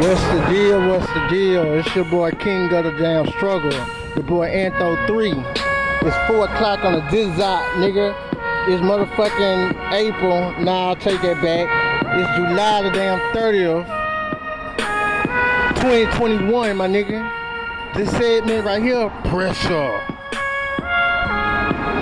What's the deal? What's the deal? It's your boy King of the damn struggle. The boy Antho 3. It's 4 o'clock on the Dizot, nigga. It's motherfucking April. Nah, I'll take that back. It's July the damn 30th. 2021, my nigga. This segment right here, pressure.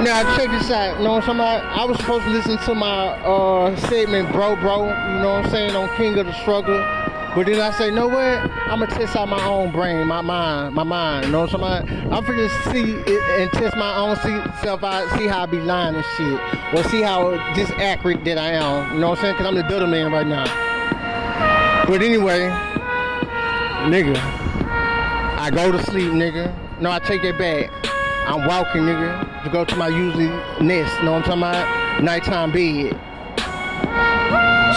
Now check this out. You know what I'm talking? I was supposed to listen to my uh, segment, bro, bro. You know what I'm saying on King of the Struggle. But then I say, know what? I'm gonna test out my own brain, my mind, my mind. You know what I'm about? I'm finna see it and test my own self out, see how I be lying and shit, or see how disaccurate that I am. You know what I'm saying? Cause I'm the doodle man right now. But anyway, nigga, I go to sleep, nigga. No, I take it back. I'm walking, nigga, to go to my usually nest. You know what I'm talking about? Nighttime bed.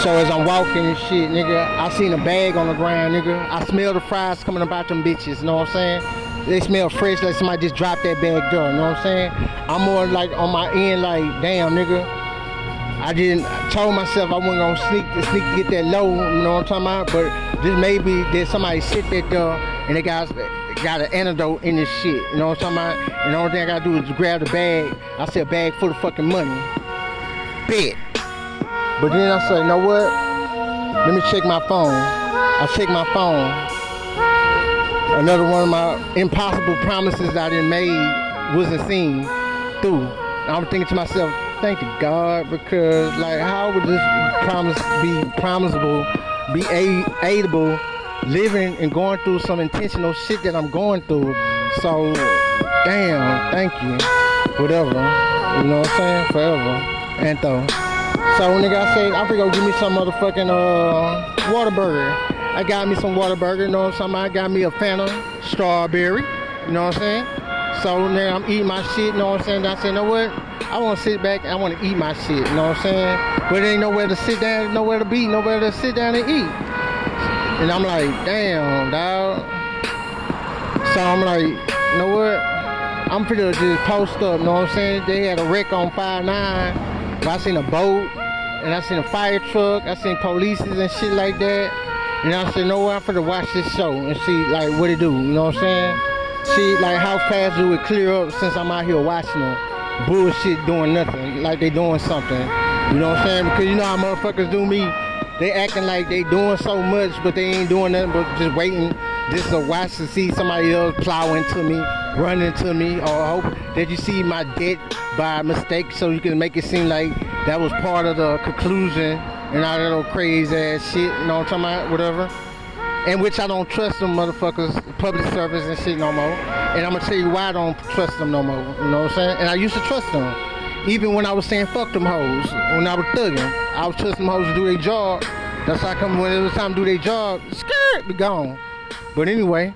So as I'm walking and shit, nigga, I seen a bag on the ground, nigga. I smell the fries coming about them bitches, you know what I'm saying? They smell fresh like somebody just dropped that bag there, you know what I'm saying? I'm more like on my end like, damn, nigga. I didn't I told myself I wasn't gonna sneak to sneak to get that low, you know what I'm talking about? But just maybe there's somebody sit that there and they got got an antidote in this shit, you know what I'm talking about? And the only thing I gotta do is grab the bag. I said bag full of fucking money. Bet. But then I said, you know what? Let me check my phone. I check my phone. Another one of my impossible promises I didn't made wasn't seen through. I'm thinking to myself, thank you God, because like how would this promise be promisable, be aidable, living and going through some intentional shit that I'm going through. So damn, thank you. Whatever. You know what I'm saying? Forever. And though. So nigga, I say, I think go give me some motherfucking uh, Whataburger. I got me some Whataburger, you know what I'm saying? I got me a Fanta strawberry, you know what I'm saying? So now I'm eating my shit, you know what I'm saying? I say, you know what? I want to sit back, I want to eat my shit, you know what I'm saying? But there ain't nowhere to sit down, nowhere to be, nowhere to sit down and eat. And I'm like, damn, dog. So I'm like, you know what? I'm pretty just post up, you know what I'm saying? They had a wreck on 5-9. I seen a boat and I seen a fire truck, I seen police and shit like that. And I said, no, I'm finna watch this show and see like what it do, you know what I'm saying? See like how fast do it clear up since I'm out here watching them bullshit doing nothing, like they doing something. You know what I'm saying? Because you know how motherfuckers do me. They acting like they doing so much, but they ain't doing nothing but just waiting just to watch to see somebody else plow into me, run into me, or hope that you see my debt by mistake so you can make it seem like that was part of the conclusion and all that old crazy ass shit, you know what I'm talking about, whatever. And which I don't trust them motherfuckers, public service and shit no more. And I'm gonna tell you why I don't trust them no more, you know what I'm saying? And I used to trust them. Even when I was saying fuck them hoes, when I was thugging, I was trusting them hoes to do their job. That's how come when it was time to do their job, skirt, be gone. But anyway,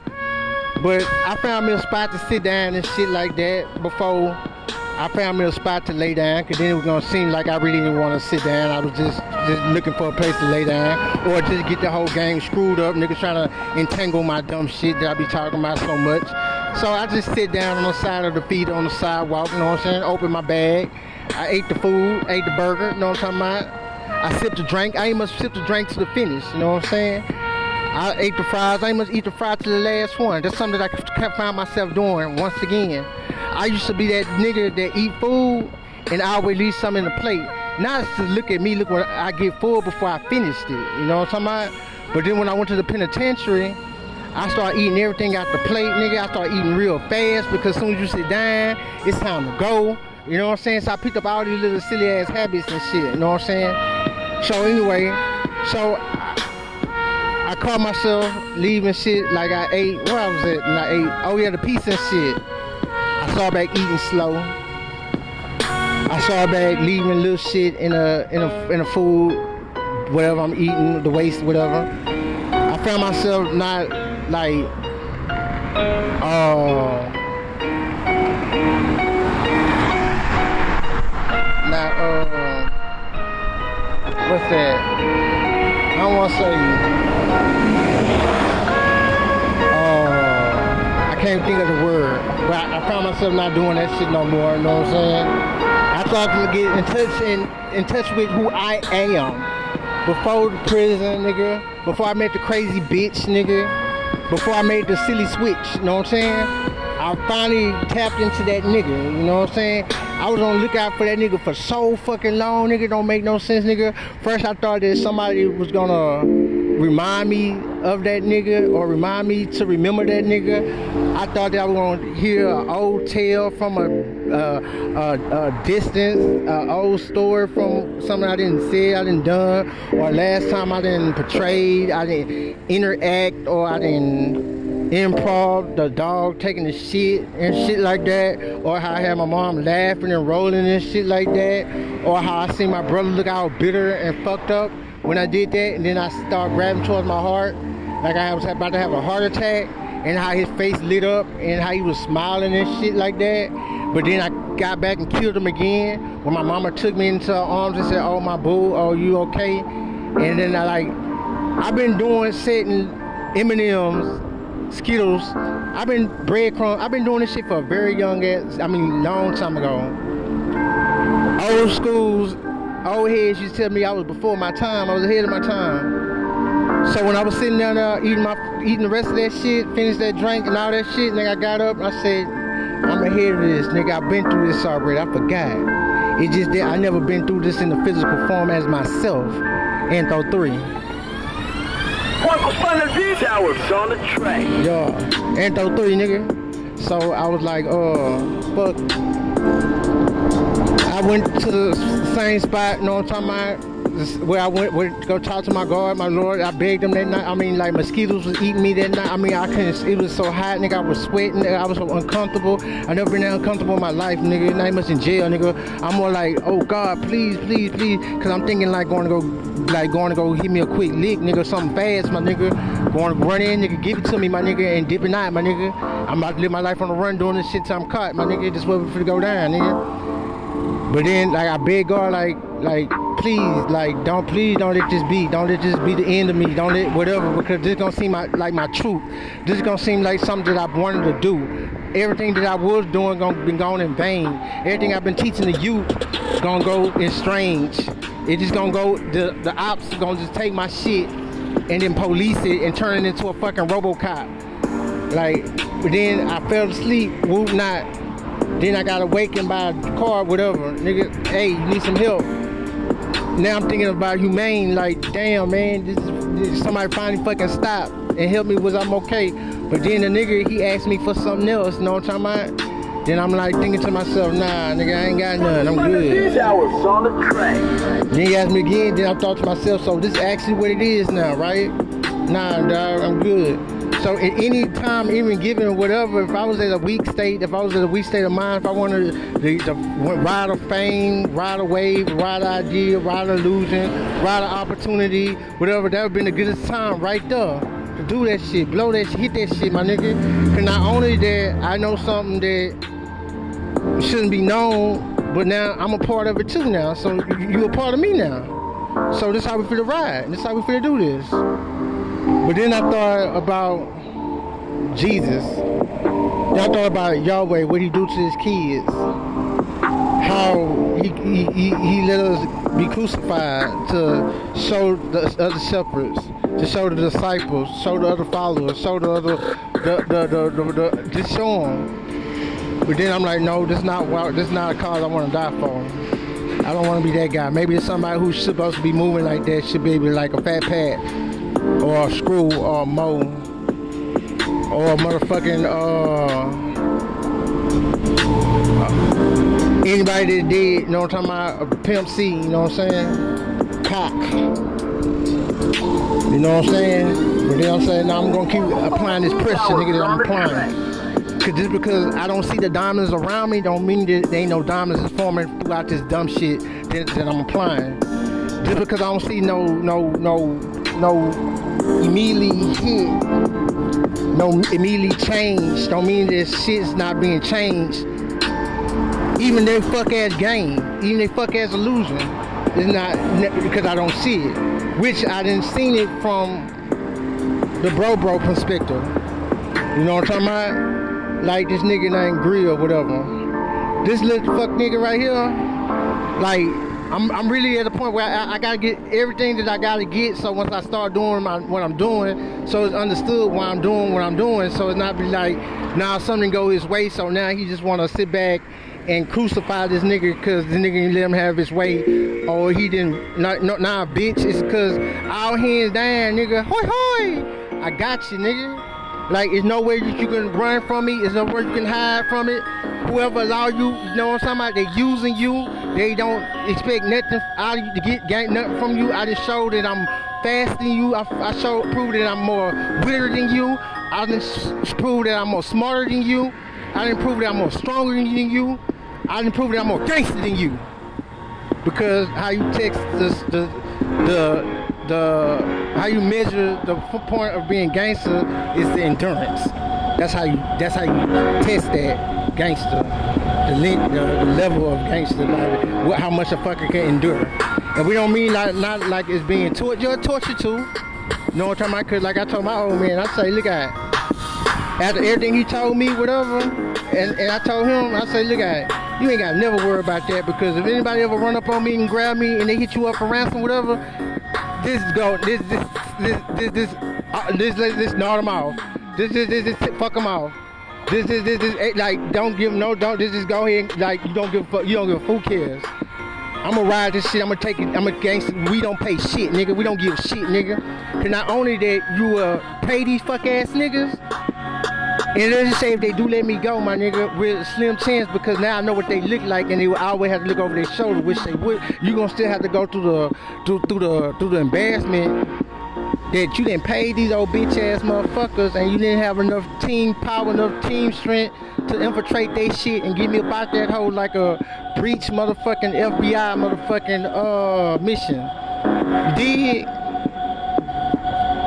but I found me a spot to sit down and shit like that before I found me a spot to lay down because then it was gonna seem like I really didn't want to sit down. I was just just looking for a place to lay down or just get the whole game screwed up. Niggas trying to entangle my dumb shit that I be talking about so much. So I just sit down on the side of the feet on the sidewalk, you know what I'm saying? Open my bag. I ate the food, ate the burger, you know what I'm talking about? I sipped the drink. I ain't must sip the drink to the finish, you know what I'm saying? I ate the fries. I must eat the fries to the last one. That's something that I kept find myself doing once again. I used to be that nigga that eat food and I always leave something in the plate. Now it's to look at me, look when I get full before I finished it. You know what I'm talking about? But then when I went to the penitentiary, I started eating everything out the plate, nigga. I started eating real fast because as soon as you sit down, it's time to go. You know what I'm saying? So I picked up all these little silly ass habits and shit. You know what I'm saying? So anyway, so I caught myself leaving shit like I ate. Where I was at? And I ate. Oh yeah, the pizza shit. I started back eating slow. I started back leaving little shit in a in a in a food, whatever I'm eating, the waste, whatever. I found myself not like, uh, not uh, what's that? I don't want to say. Can't think of the word, but I, I found myself not doing that shit no more. You know what I'm saying? I started to get in touch in, in touch with who I am. before the prison, nigga. Before I met the crazy bitch, nigga. Before I made the silly switch, you know what I'm saying? I finally tapped into that nigga, you know what I'm saying? I was on the lookout for that nigga for so fucking long, nigga. Don't make no sense, nigga. First, I thought that somebody was gonna remind me of that nigga or remind me to remember that nigga. I thought that I was gonna hear an old tale from a, uh, a, a distance, an old story from something I didn't say, I didn't done, or last time I didn't portray, I didn't interact, or I didn't improv, the dog taking the shit and shit like that, or how I had my mom laughing and rolling and shit like that, or how I seen my brother look all bitter and fucked up when I did that, and then I start grabbing towards my heart, like I was about to have a heart attack, and how his face lit up, and how he was smiling and shit like that. But then I got back and killed him again when my mama took me into her arms and said, "Oh my boo, oh you okay?" And then I like, I've been doing setting M&M's, Skittles. I've been breadcrumbs. I've been doing this shit for a very young ass. I mean, long time ago. Old schools old heads used to tell me I was before my time. I was ahead of my time. So when I was sitting down there eating my eating the rest of that shit, finished that drink and all that shit, nigga, I got up and I said, I'm ahead of this, nigga. I've been through this already. I forgot. It's just that I never been through this in the physical form as myself. Antho 3. What fun of these hours on the track? Yeah. Antho 3, nigga. So I was like, uh, fuck. I went to the same spot, you know what I'm talking about? Where I went, went to go talk to my guard, my lord. I begged him that night. I mean, like mosquitoes was eating me that night. I mean, I couldn't. It was so hot, nigga. I was sweating. Nigga. I was so uncomfortable. I never been that uncomfortable in my life, nigga. Not much in jail, nigga. I'm more like, oh God, please, please, please, cause I'm thinking like going to go, like going to go hit me a quick lick, nigga, something fast, my nigga. Going to run in, nigga, give it to me, my nigga, and dip it out, my nigga. I'm about to live my life on the run doing this shit till I'm caught, my nigga. This where we to go down, nigga. But then, like, I beg God, like, like, please, like, don't, please, don't let this be, don't let this be the end of me, don't let whatever, because this gonna seem like, my truth. This is gonna seem like something that I've wanted to do. Everything that I was doing gonna been going in vain. Everything I've been teaching the youth gonna go in strange. It just gonna go, the, the ops gonna just take my shit and then police it and turn it into a fucking Robocop. Like, but then I fell asleep, whoop not, then I got awakened by a car, whatever. Nigga, hey, you need some help. Now I'm thinking about humane, like, damn, man, this is, this, somebody finally fucking stop and help me, was I'm okay. But then the nigga, he asked me for something else, you know what I'm talking about? Then I'm like thinking to myself, nah, nigga, I ain't got none. I'm good. These hours on the track. Then he asked me again. Then I thought to myself, so this is actually what it is now, right? Nah, dog, I'm good. So at any time, even given whatever, if I was at a weak state, if I was at a weak state of mind, if I wanted to, to ride a fame, ride a wave, ride an idea, ride an illusion, ride an opportunity, whatever, that would have been the goodest time right there to do that shit, blow that shit, hit that shit, my nigga. Cause not only that, I know something that shouldn't be known, but now I'm a part of it too now. So you a part of me now. So this how we feel to ride. This how we feel to do this. But then I thought about Jesus. Then I thought about Yahweh, what he do to his kids. How he, he, he, he let us be crucified to show the other shepherds, to show the disciples, show the other followers, show the other, the, the, the, the, the just show them. But then I'm like, no, this not this not a cause I want to die for. I don't want to be that guy. Maybe it's somebody who's supposed to be moving like that should be like a fat pat or a screw or a mo or a motherfucking uh, anybody that did, you know what I'm talking about, pimp C, you know what I'm saying? Cock. You know what I'm saying? But then I'm saying, now I'm gonna keep applying this pressure, nigga, that I'm applying. Cause just because I don't see the diamonds around me don't mean that there ain't no diamonds forming throughout this dumb shit that, that I'm applying. Just because I don't see no no no no immediately hit, no immediately change, don't mean this shit's not being changed. Even their fuck ass game, even their fuck ass illusion, is not because I don't see it. Which I didn't seen it from the bro bro perspective. You know what I'm talking about? Like this nigga named Grill or whatever. This little fuck nigga right here, like I'm, I'm really at the point where I, I gotta get everything that I gotta get. So once I start doing my, what I'm doing, so it's understood why I'm doing what I'm doing. So it's not be like now something go his way. So now he just wanna sit back and crucify this nigga because the nigga didn't let him have his way, or he didn't. Not, not nah, bitch. It's because all hands down, nigga. Hoi hoi, I got you, nigga. Like, there's no way that you can run from me. It's no way you can hide from it. Whoever allow you, you know what I'm talking about? They using you. They don't expect nothing out of you to get nothing from you. I just showed that I'm faster than you. I, I showed prove that I'm more witter than you. I didn't prove that I'm more smarter than you. I didn't prove that I'm more stronger than you. I didn't prove that I'm more gangster than you. Because how you text the the the the how you measure the point of being gangster is the endurance. That's how you that's how you test that gangster, the, length, the, the level of gangster, like what, how much a fucker can endure. And we don't mean like not like it's being torture. You're torture too. You know what I'm talking about? Cause like I told my old man, I say, look at after everything he told me, whatever, and, and I told him, I say, look at you ain't gotta never worry about that because if anybody ever run up on me and grab me and they hit you up for ransom, whatever, this is go this this this this this uh, this this, this nod them off. This this this, this fuck them off. This is this, this like don't give no don't this just go ahead like you don't give a fuck you don't give a who cares. I'm gonna ride this shit. I'm gonna take it. I'ma gangster. We don't pay shit, nigga. We don't give shit, nigga. Cause not only that you uh pay these fuck ass niggas, and let's say if they do let me go, my nigga, with slim chance because now I know what they look like, and they will always have to look over their shoulder, which they would. You gonna still have to go through the through, through the through the embarrassment that you didn't pay these old bitch ass motherfuckers, and you didn't have enough team power, enough team strength to infiltrate they shit and get me about that hole like a breach motherfucking FBI motherfucking uh mission. Did.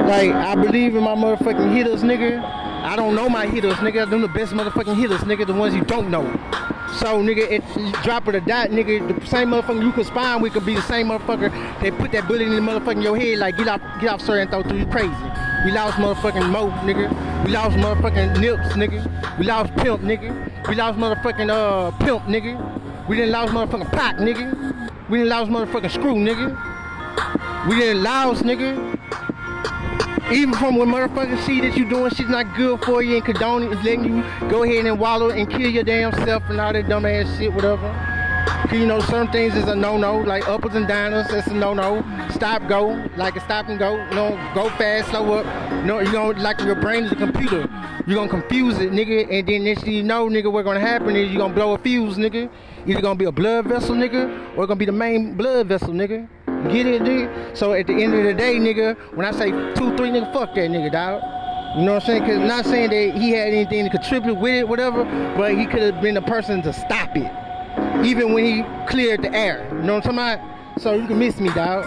Like I believe in my motherfucking hitters, nigga. I don't know my hitters, nigga. Them the best motherfucking hitters, nigga. The ones you don't know. So, nigga, it, drop it or dot, nigga. The same motherfucker you could spine with could be the same motherfucker that put that bullet in the motherfucking your head. Like, get off, get off, sir, and throw through you crazy. We lost motherfucking Mo, nigga. We lost motherfucking Nips, nigga. We lost Pimp, nigga. We lost motherfucking uh Pimp, nigga. We didn't lost motherfucking Pac, nigga. We didn't lost motherfucking Screw, nigga. We didn't lost, nigga. Even from when motherfuckers see that you doing shit not good for you and condoning is letting you go ahead and wallow and kill your damn self and all that dumb ass shit, whatever. You know certain things is a no-no, like uppers and downers, that's a no-no. Stop, go, like a stop and go. You know, go fast, slow up. You know, you know, like your brain is a computer. You're gonna confuse it, nigga, and then next thing you know, nigga, what's gonna happen is you're gonna blow a fuse, nigga. Either gonna be a blood vessel, nigga, or gonna be the main blood vessel, nigga. Get it, nigga? So at the end of the day, nigga, when I say two, three, nigga, fuck that nigga, dog. You know what I'm saying? Cause not saying that he had anything to contribute with it, whatever, but he could have been the person to stop it. Even when he cleared the air. You know what I'm talking about? So you can miss me, dog.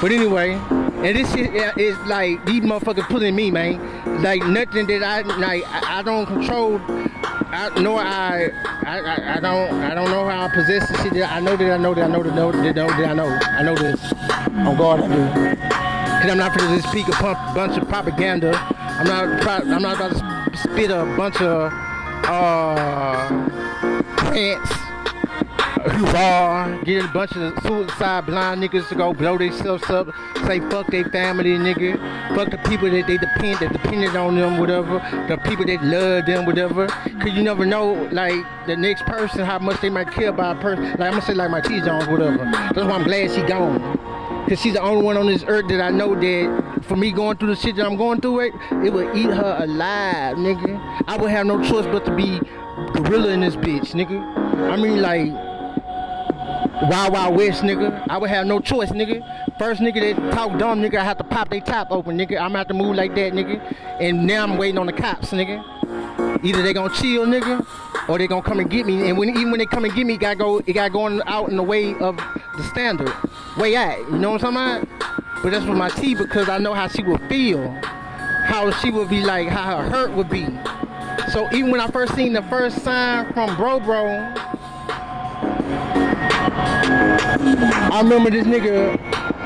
But anyway, and this shit is like these motherfuckers pulling me, man. Like nothing that I like I, don't control I nor I, I, I, don't I don't know how I possess the shit. I know that I know that I know that I know that I know that I know. Know this. On guard I do. And I'm not for to speak a bunch of propaganda. I'm not I'm not about to spit a bunch of uh hoorah, get a bunch of suicide blind niggas to go blow themselves up, say fuck their family, nigga, fuck the people that they depend, that depended on them, whatever, the people that love them, whatever, cause you never know, like, the next person, how much they might care about a person, like, I'm gonna say like my T-Jones, whatever, that's why I'm glad she gone. Cause she's the only one on this earth that I know that for me going through the shit that I'm going through it, it would eat her alive, nigga. I would have no choice but to be gorilla in this bitch, nigga. I mean like Wild Wild West, nigga. I would have no choice, nigga. First nigga that talk dumb, nigga, I have to pop their top open, nigga. I'm have to move like that, nigga. And now I'm waiting on the cops, nigga. Either they gonna chill, nigga, or they gonna come and get me. And when even when they come and get me, it gotta go, it gotta go out in the way of the standard, way at. You know what I'm talking about? But that's with my T because I know how she would feel, how she would be like, how her hurt would be. So even when I first seen the first sign from Bro Bro, I remember this nigga,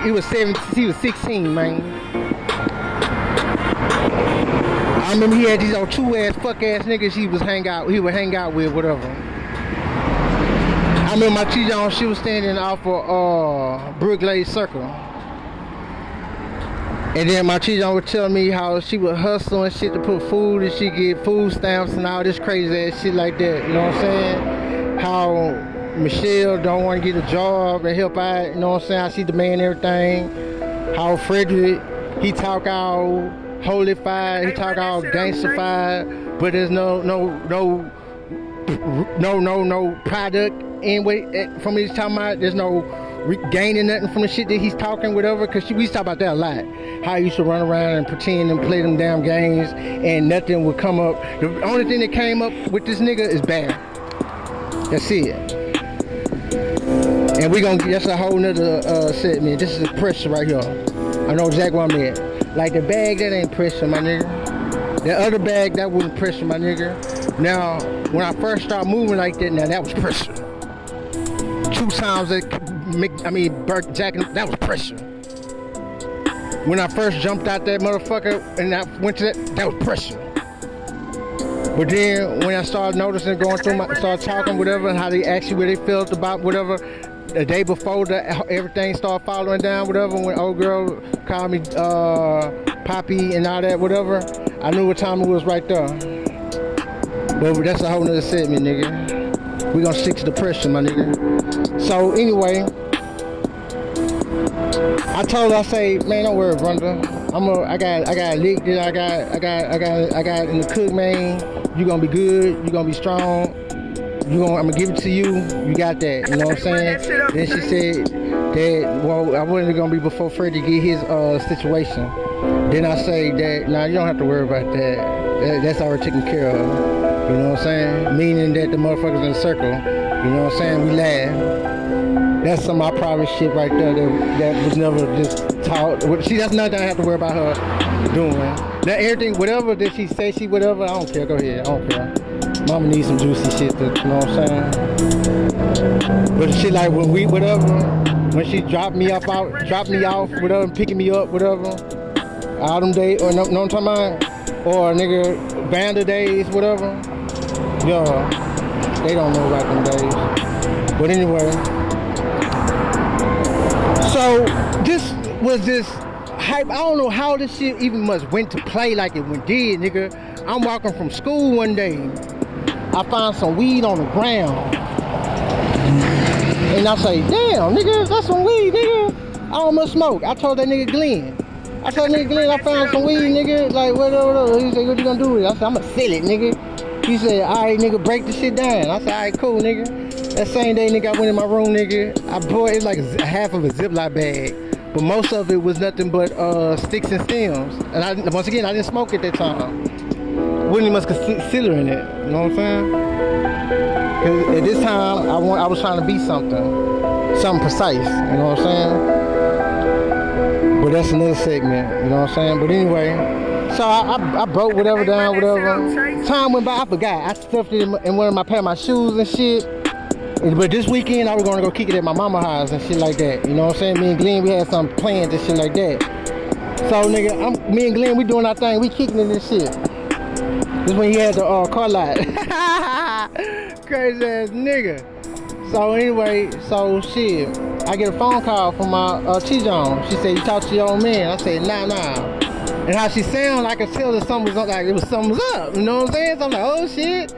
he was seven, he was 16, man. I remember he had these old two ass fuck ass niggas he was hang out, he would hang out with, whatever. I remember my T-John, she was standing off of uh, Brooklyn Circle. And then my T-John would tell me how she would hustle and shit to put food and she get food stamps and all this crazy ass shit like that. You know what I'm saying? How Michelle don't want to get a job and help out. You know what I'm saying? How she demand everything. How Frederick, he talk all holified, he talk all gangstified, but there's no, no, no, no, no, no product in what eh, from what he's talking about. There's no gaining nothing from the shit that he's talking, whatever. Cause we talk about that a lot. How he used to run around and pretend and play them damn games, and nothing would come up. The only thing that came up with this nigga is bad. That's it. And we gonna get, that's a whole nother uh, segment. This is the pressure right here. I know exactly what I'm at. Like the bag that ain't pressure, my nigga. The other bag that wasn't pressure, my nigga. Now, when I first started moving like that, now that was pressure. Two times that, make- I mean, Burt Jack, that was pressure. When I first jumped out that motherfucker and I went to that, that was pressure. But then when I started noticing, going through my, started talking, whatever, and how they actually, what they felt about whatever, the day before the, everything started following down, whatever, when old girl called me uh, Poppy and all that, whatever, I knew what time it was right there. But that's a whole nother segment, nigga. We gonna stick to the pressure, my nigga. So anyway, I told her, I say, man, don't worry, Brenda. I'm a, I got, I got a lick that I got, I got, I got, I got in the cook, man. You gonna be good. You gonna be strong. You gonna, I'm gonna give it to you. You got that. You know what I'm saying? Then she said that, well, I wasn't gonna be before Freddie get his uh, situation. Then I say that, nah, you don't have to worry about that. that that's already taken care of. You know what I'm saying? Meaning that the motherfuckers in the circle, you know what I'm saying? We laugh. That's some of my private shit right there that, that was never just taught. See, that's nothing I have to worry about her doing. Now, everything, whatever that she say, she whatever, I don't care. Go ahead. I don't care. Mama needs some juicy shit, you know what I'm saying? But shit like when we, whatever, when she dropped me up out, dropped me off, whatever, picking me up, whatever, all them days, or no, what I'm talking about? Or nigga, Vanda days, whatever. Yo, they don't know about them days. But anyway, so this was this hype. I don't know how this shit even must went to play like it went did, nigga. I'm walking from school one day. I find some weed on the ground. And I say, damn, nigga, that's some weed, nigga. I almost smoke. I told that nigga Glenn. I told nigga Glenn I found some weed, nigga. Like, whatever, whatever. He said, what you gonna do with it? I said, I'm gonna sell it, nigga. He said, all right, nigga, break the shit down. I said, all right, cool, nigga. That same day, nigga, I went in my room, nigga. I bought it like a, half of a Ziploc bag. But most of it was nothing but uh, sticks and stems. And I, once again, I didn't smoke at that time. Wouldn't much consider in it. You know what I'm saying? Cause at this time, I, want, I was trying to be something. Something precise. You know what I'm saying? But that's another segment. You know what I'm saying? But anyway, so I, I, I, broke whatever down, whatever. Time went by, I forgot. I stuffed it in, in one of my pair of my shoes and shit. But this weekend, I was gonna go kick it at my mama house and shit like that. You know what I'm saying? Me and Glenn, we had some plans and shit like that. So nigga, I'm, me and Glenn, we doing our thing. We kicking in this shit. This when he had the uh, car lot. Crazy ass nigga. So anyway, so shit, I get a phone call from my uh, T-John. She said, you talk to your old man. I said, nah, nah. And how she sound, I could tell that something was up, like it was something was up. You know what I'm saying? So I'm like, oh shit.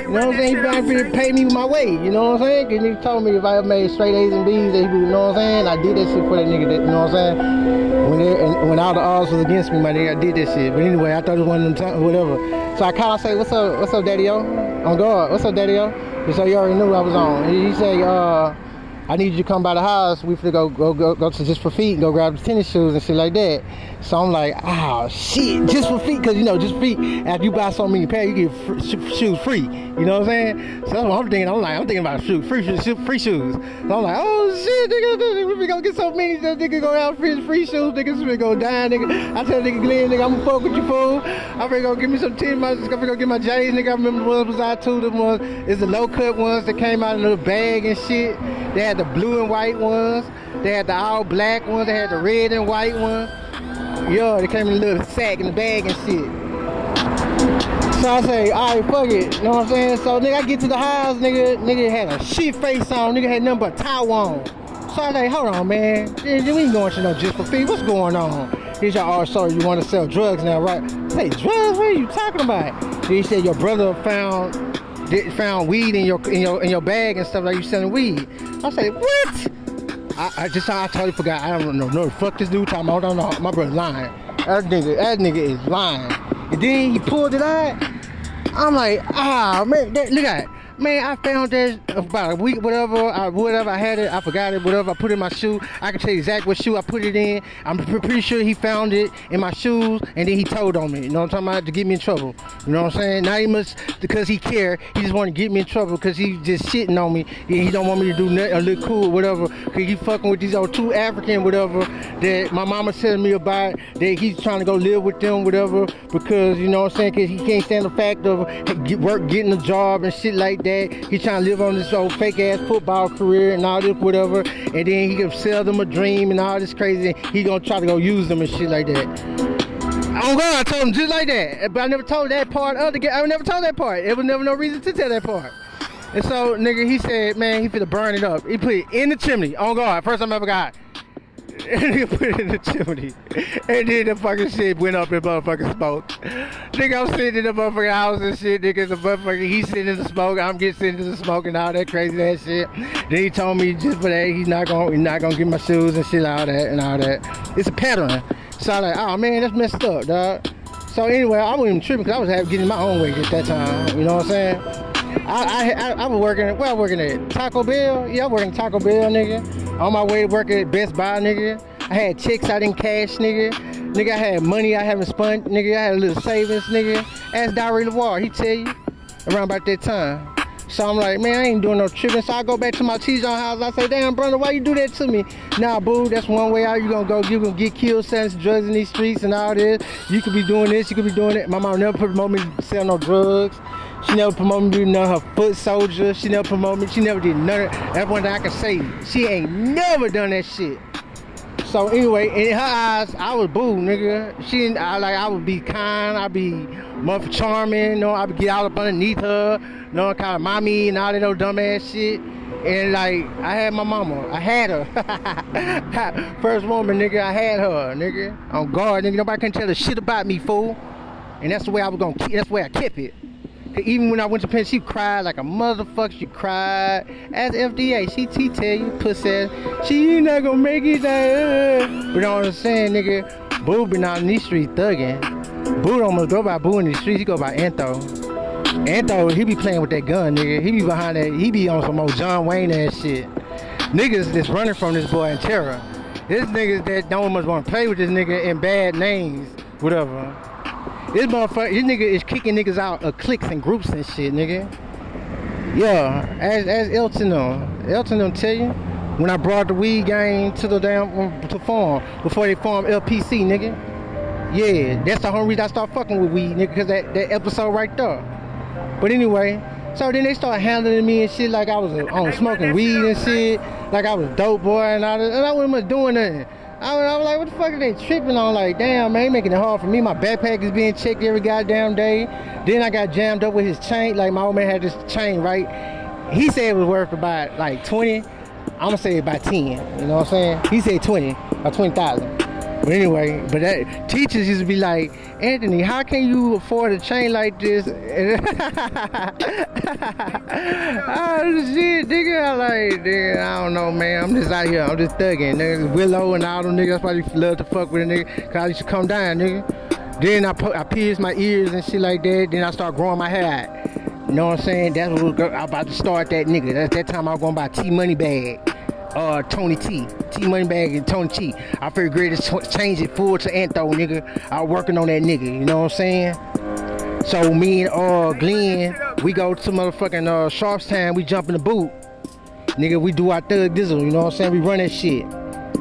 You know what I'm saying? He trying to pay me my weight. You know what I'm saying? Cause he told me if I made straight A's and B's, would, you know what I'm saying? I did that shit for that nigga. That, you know what I'm saying? When they, and when all the odds was against me, my nigga, I did that shit. But anyway, I thought it was one of them times, whatever. So I kind of say, what's up, what's up, daddy-o? On guard. What's up, daddy-o? So you already knew I was on. He, he say, uh, I need you to come by the house. We finna go go go go to just for feet and go grab the tennis shoes and shit like that. So I'm like, oh shit, just for feet, cause you know, just feet. After you buy so many pairs, you get free, shoes free. You know what I'm saying? So that's what I'm thinking. I'm like, I'm thinking about shoes, free shoes, free shoes. So I'm like, oh shit, nigga, we gonna get so many that nigga go out free free shoes. Niggas finna go die, nigga. I tell nigga Glenn, nigga, I'm gonna fuck with you fool. I'm finna go give me some tin. I'm finna go get my J's, nigga. I remember the ones was out too. The ones is the low cut ones that came out in a bag and shit. They had the blue and white ones. They had the all black ones. They had the red and white ones. Yo, they came in a little sack in the bag and shit. So I say, all right, fuck it. You know what I'm saying? So nigga, I get to the house, nigga, nigga had a shit face on, nigga had nothing but. So I say, hold on, man. We ain't going to no just for fee. What's going on? He said, oh, sorry, you want to sell drugs now, right? I say, drugs? What are you talking about? He said, your brother found did, found weed in your in your in your bag and stuff like you selling weed. I say, what? I, I just I totally forgot. I don't know. No, fuck this dude talking about. I don't know. My brother lying. That nigga, that nigga is lying. And then he pulled it out. I'm like, ah, man, that, look at it. Man, I found that about a week, whatever, I, whatever. I had it, I forgot it, whatever. I put in my shoe. I can tell you exactly what shoe I put it in. I'm pretty sure he found it in my shoes, and then he told on me. You know what I'm talking about? To get me in trouble. You know what I'm saying? Not even because he care. He just want to get me in trouble because he just shitting on me. He don't want me to do nothing, look cool, whatever. Cause he fucking with these old two African, whatever. That my mama telling me about. That he's trying to go live with them, whatever. Because you know what I'm saying? Cause he can't stand the fact of work, getting a job and shit like that. He trying to live on this old fake ass football career and all this whatever, and then he can sell them a dream and all this crazy. He gonna try to go use them and shit like that. Oh God, I told him just like that, but I never told that part of the game. I never told that part. It was never no reason to tell that part. And so, nigga, he said, man, he finna burn it up. He put it in the chimney. Oh God, first time I ever got. And he put it in the chimney. And then the fucking shit went up in motherfucking smoke. Nigga, I'm sitting in the motherfucking house and shit, nigga. The motherfucker, he's sitting in the smoke. I'm getting sitting in the smoke and all that crazy ass shit. Then he told me just for that, he's not gonna, he's not gonna get my shoes and shit, all that and all that. It's a pattern. So I'm like, oh man, that's messed up, dog. So anyway, I wasn't even tripping because I was having, getting my own way at that time. You know what I'm saying? I, I, I, was working, well, I was working at Taco Bell. Yeah, I was working at Taco Bell, nigga. On my way to work at Best Buy, nigga. I had checks I didn't cash, nigga. Nigga, I had money I haven't spent, nigga. I had a little savings, nigga. Ask Diary Lawar, he tell you around about that time. So I'm like, man, I ain't doing no tripping. So I go back to my T-Zone house. I say, damn, brother, why you do that to me? Nah, boo, that's one way out. You gonna go, you gonna get killed, selling drugs in these streets and all this. You could be doing this, you could be doing it. My mom never promote me sell no drugs. She never promoted me to her foot soldier. She never promoted me. She never did none of that. one thing I can say. She ain't never done that shit. So anyway, in her eyes, I was boo, nigga. She, I like, I would be kind, I'd be mother charming, you know, I would get all up underneath her, you know, kind of mommy and all that old dumbass shit. And like, I had my mama, I had her. First woman, nigga, I had her, nigga. On guard, nigga. Nobody can tell a shit about me, fool. And that's the way I was gonna keep. That's the way I kept it. Even when I went to Penn, she cried like a motherfucker. She cried. As FDA, she, she tell you, pussy, she ain't not gonna make it. But you know what I'm saying, nigga? Boo been out in these streets thugging. Boo don't must go by Boo in the streets. He go by Antho. Antho, he be playing with that gun, nigga. He be behind that. He be on some old John Wayne ass shit. Niggas that's running from this boy in terror. This niggas that don't much want to play with this nigga in bad names, whatever. This motherfucker, this nigga is kicking niggas out of cliques and groups and shit, nigga. Yeah, as as Elton them, Elton them tell you, when I brought the weed gang to the damn um, to farm before they formed LPC, nigga. Yeah, that's the only reason I start fucking with weed, nigga, cause that, that episode right there. But anyway, so then they start handling me and shit like I was uh, on smoking weed and shit, like I was dope boy and all that, and I wasn't much doing nothing. I was, I was like, what the fuck are they tripping on? Like, damn, man, making it hard for me. My backpack is being checked every goddamn day. Then I got jammed up with his chain. Like, my old man had this chain, right? He said it was worth about like 20. I'm gonna say about 10. You know what I'm saying? He said 20 or 20,000. Anyway, but that teachers used to be like, Anthony, how can you afford a chain like this? oh shit, nigga, I like, nigga, I don't know, man. I'm just out here, I'm just thugging, nigga. Willow and all them niggas probably love to fuck with a nigga. Cause I used to come down, nigga. Then I put, I pierced my ears and shit like that. Then I start growing my hair out. You know what I'm saying? That's what I'm about to start that nigga. That's that time I was going to buy T Money bag uh, Tony T. T Moneybagg and Tony T. I figured great to change it full to Antho, nigga. I working on that nigga, you know what I'm saying? So me and uh Glenn, we go to motherfucking uh Sharpstown, we jump in the boot. Nigga, we do our thug dizzle, you know what I'm saying? We run that shit.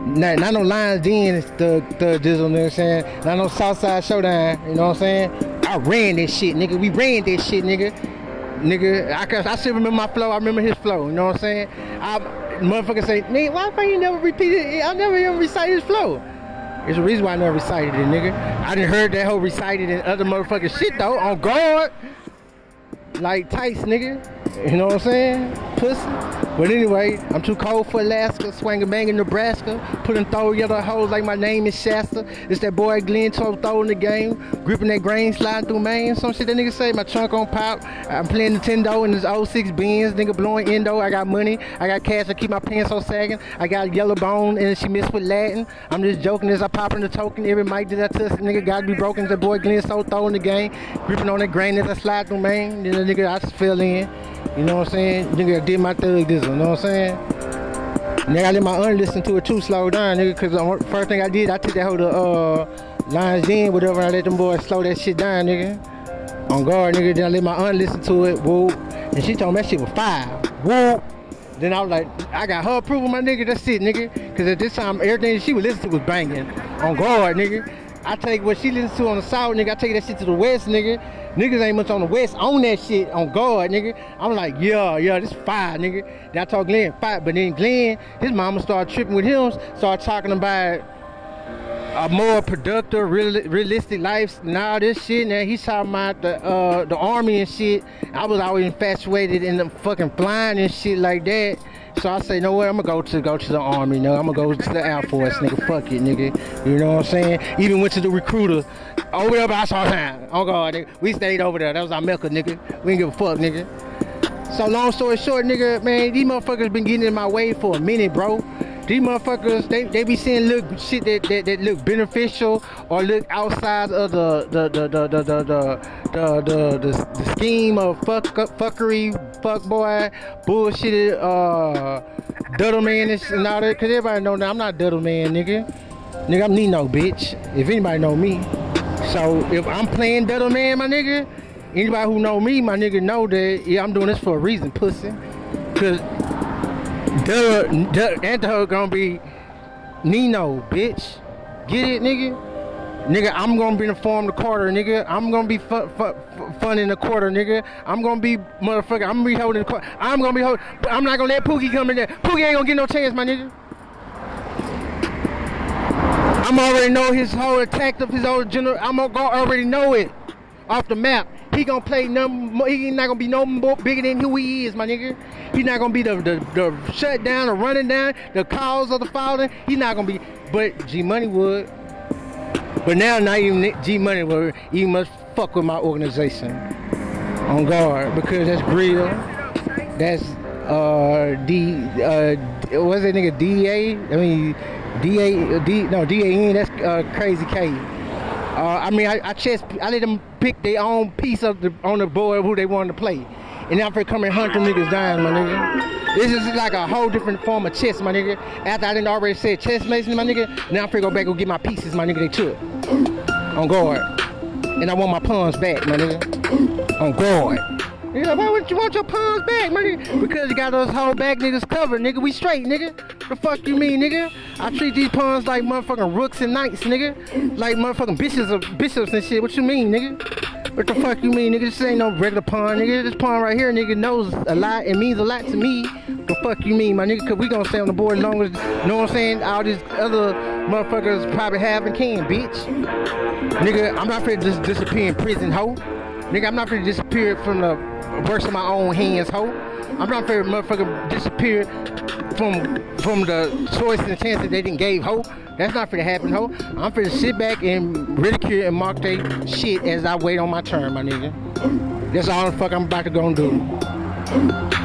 Not, not no Lions Den thug, thug dizzle, you know what I'm saying? Not no Southside Showdown, you know what I'm saying? I ran this shit, nigga. We ran this shit, nigga. Nigga, I, I still remember my flow. I remember his flow, you know what I'm saying? I, motherfucker say, man, why the fuck you never repeat it? I never even recited his flow. It's the reason why I never recited it, nigga. I didn't heard that whole recited and other motherfucking shit though. On guard. Like tights, nigga. You know what I'm saying? Pussy. But anyway, I'm too cold for Alaska, swinging bang in Nebraska, putting throw yellow hoes like my name is Shasta. It's that boy Glenn Toe throwing the game, gripping that grain, sliding through Maine. Some shit that nigga say, my trunk on pop. I'm playing Nintendo in this 06 Benz, nigga blowing endo. I got money, I got cash, I keep my pants on sagging. I got yellow bone and she missed with Latin. I'm just joking as I pop in the token. Every mic that I touch, nigga gotta be broken. That boy Glenn so throwing the game, gripping on that grain as I slide through Maine. Then the nigga I just fell in. You know what I'm saying? Nigga did my thug this, you know what I'm saying? Nigga, I let my aunt listen to it too slow down, nigga, cause the first thing I did, I took that whole to uh Lions Den, whatever, I let them boys slow that shit down, nigga. On guard, nigga. Then I let my aunt listen to it, whoop. And she told me that shit was five. Whoop. Then I was like, I got her approval, my nigga. That's it, nigga. Cause at this time, everything she was listening to was banging. On guard, nigga. I take what she listens to on the south, nigga. I take that shit to the west, nigga. Niggas ain't much on the west on that shit on guard, nigga. I'm like, yeah, yeah, this fire, nigga. Then I told Glenn, fire. But then Glenn, his mama started tripping with him, started talking about a more productive, real, realistic life all this shit. Now he's talking about the uh, the army and shit. I was always infatuated in the fucking flying and shit like that. So I say, no way, I'm gonna go to go to the army, no. I'm gonna go to the Air Force, nigga. Fuck it, nigga. You know what I'm saying? Even went to the recruiter over there by time. Oh god. We stayed over there. That was our mecca, nigga. We didn't give a fuck, nigga. So long story short, nigga, man, these motherfuckers been getting in my way for a minute, bro. These motherfuckers, they, they be saying look shit that, that, that look beneficial or look outside of the the the the the the the, the, the, the, scheme of fuck fuckery, fuck boy, bullshit, uh, duddle man and all that. Cause everybody know that I'm not duddle man, nigga. Nigga, I'm Nino, bitch. If anybody know me. So if I'm playing duddle man, my nigga, anybody who know me, my nigga know that yeah, I'm doing this for a reason, pussy. Cause duh, duh duh gonna be Nino, bitch. Get it, nigga? Nigga, I'm gonna be in the form of the quarter, nigga. I'm gonna be fun, fun, fun in the quarter, nigga. I'm gonna be motherfucker. I'm gonna be holding the quarter. I'm gonna be holding. I'm not gonna let Pookie come in there. Pookie ain't gonna get no chance, my nigga. I'm already know his whole attack of his old general. I'm gonna go already know it off the map. He gonna play none. He not gonna be no more bigger than who he is, my nigga. He's not gonna be the the, the shut down, the running down, the cause of the falling. He's not gonna be. But G Money would. But now, not even G Money would. He must fuck with my organization on guard because that's Grill. That's uh D uh what's that nigga DA? I mean DA D no DAN. That's uh, Crazy K. Uh, I mean, I, I chess. I let them pick their own piece of the on the board who they wanted to play, and now for coming hunt them niggas down, my nigga. This is like a whole different form of chess, my nigga. After I didn't already say chess mason, my nigga. Now I'm finna go back and get my pieces, my nigga. They took on guard, and I want my pawns back, my nigga. On guard. Yeah, why would you want your pawns back, nigga? Because you got those whole back niggas covered, nigga. We straight, nigga. The fuck you mean, nigga? I treat these pawns like motherfucking rooks and knights, nigga. Like motherfucking bishops of bishops and shit. What you mean, nigga? What the fuck you mean, nigga? This ain't no regular pawn, nigga. This pawn right here, nigga, knows a lot. It means a lot to me. The fuck you mean, my nigga? Cause we gonna stay on the board as long as, you know what I'm saying? All these other motherfuckers probably have and can, bitch. Nigga, I'm not to just disappear in prison, hoe. Nigga, I'm not to disappear from the worst of my own hands, hoe. I'm not to motherfucker disappear from from the choice and chance that they didn't gave, hoe. That's not for to happen, ho. I'm for to sit back and ridicule and mock they shit as I wait on my turn, my nigga. That's all the fuck I'm about to go and do.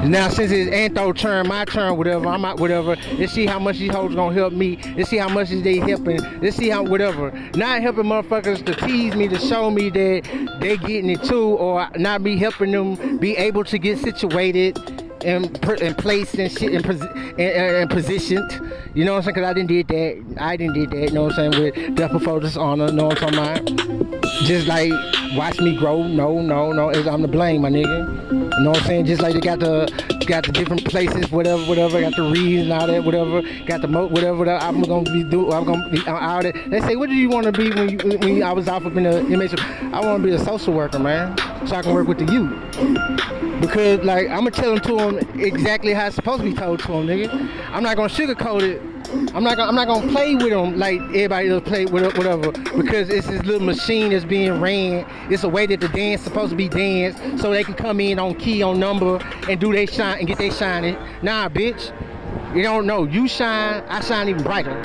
Now since it's Antho turn, my turn, whatever, I'm out, whatever. Let's see how much these hoes gonna help me. Let's see how much is they helping. Let's see how whatever. Not helping motherfuckers to tease me to show me that they getting it too, or not be helping them be able to get situated and, and placed and shit and, and, and, positioned. You know what I'm saying? Cause I didn't did that. I didn't did that. You know what I'm saying? With Death Before Dishonor. Know what I'm talking about? Just like watch me grow. No, no, no. I'm to blame, my nigga. You know what I'm saying? Just like they got the got the different places, whatever, whatever. Got the reads and all that, whatever. Got the mo- whatever. whatever I'm gonna be do. I'm gonna be out there. They say, what do you want to be when you when I was off up in the image? I want to be a social worker, man, so I can work with the youth. Because like I'm gonna tell them to them exactly how it's supposed to be told to them, nigga. I'm not gonna sugarcoat it I'm not gonna I'm not gonna play with them like everybody else play with whatever because it's this little machine that's being ran. It's a way that the dance supposed to be danced so they can come in on key on number and do their shine and get their shining. Nah, bitch, you don't know. You shine, I shine even brighter.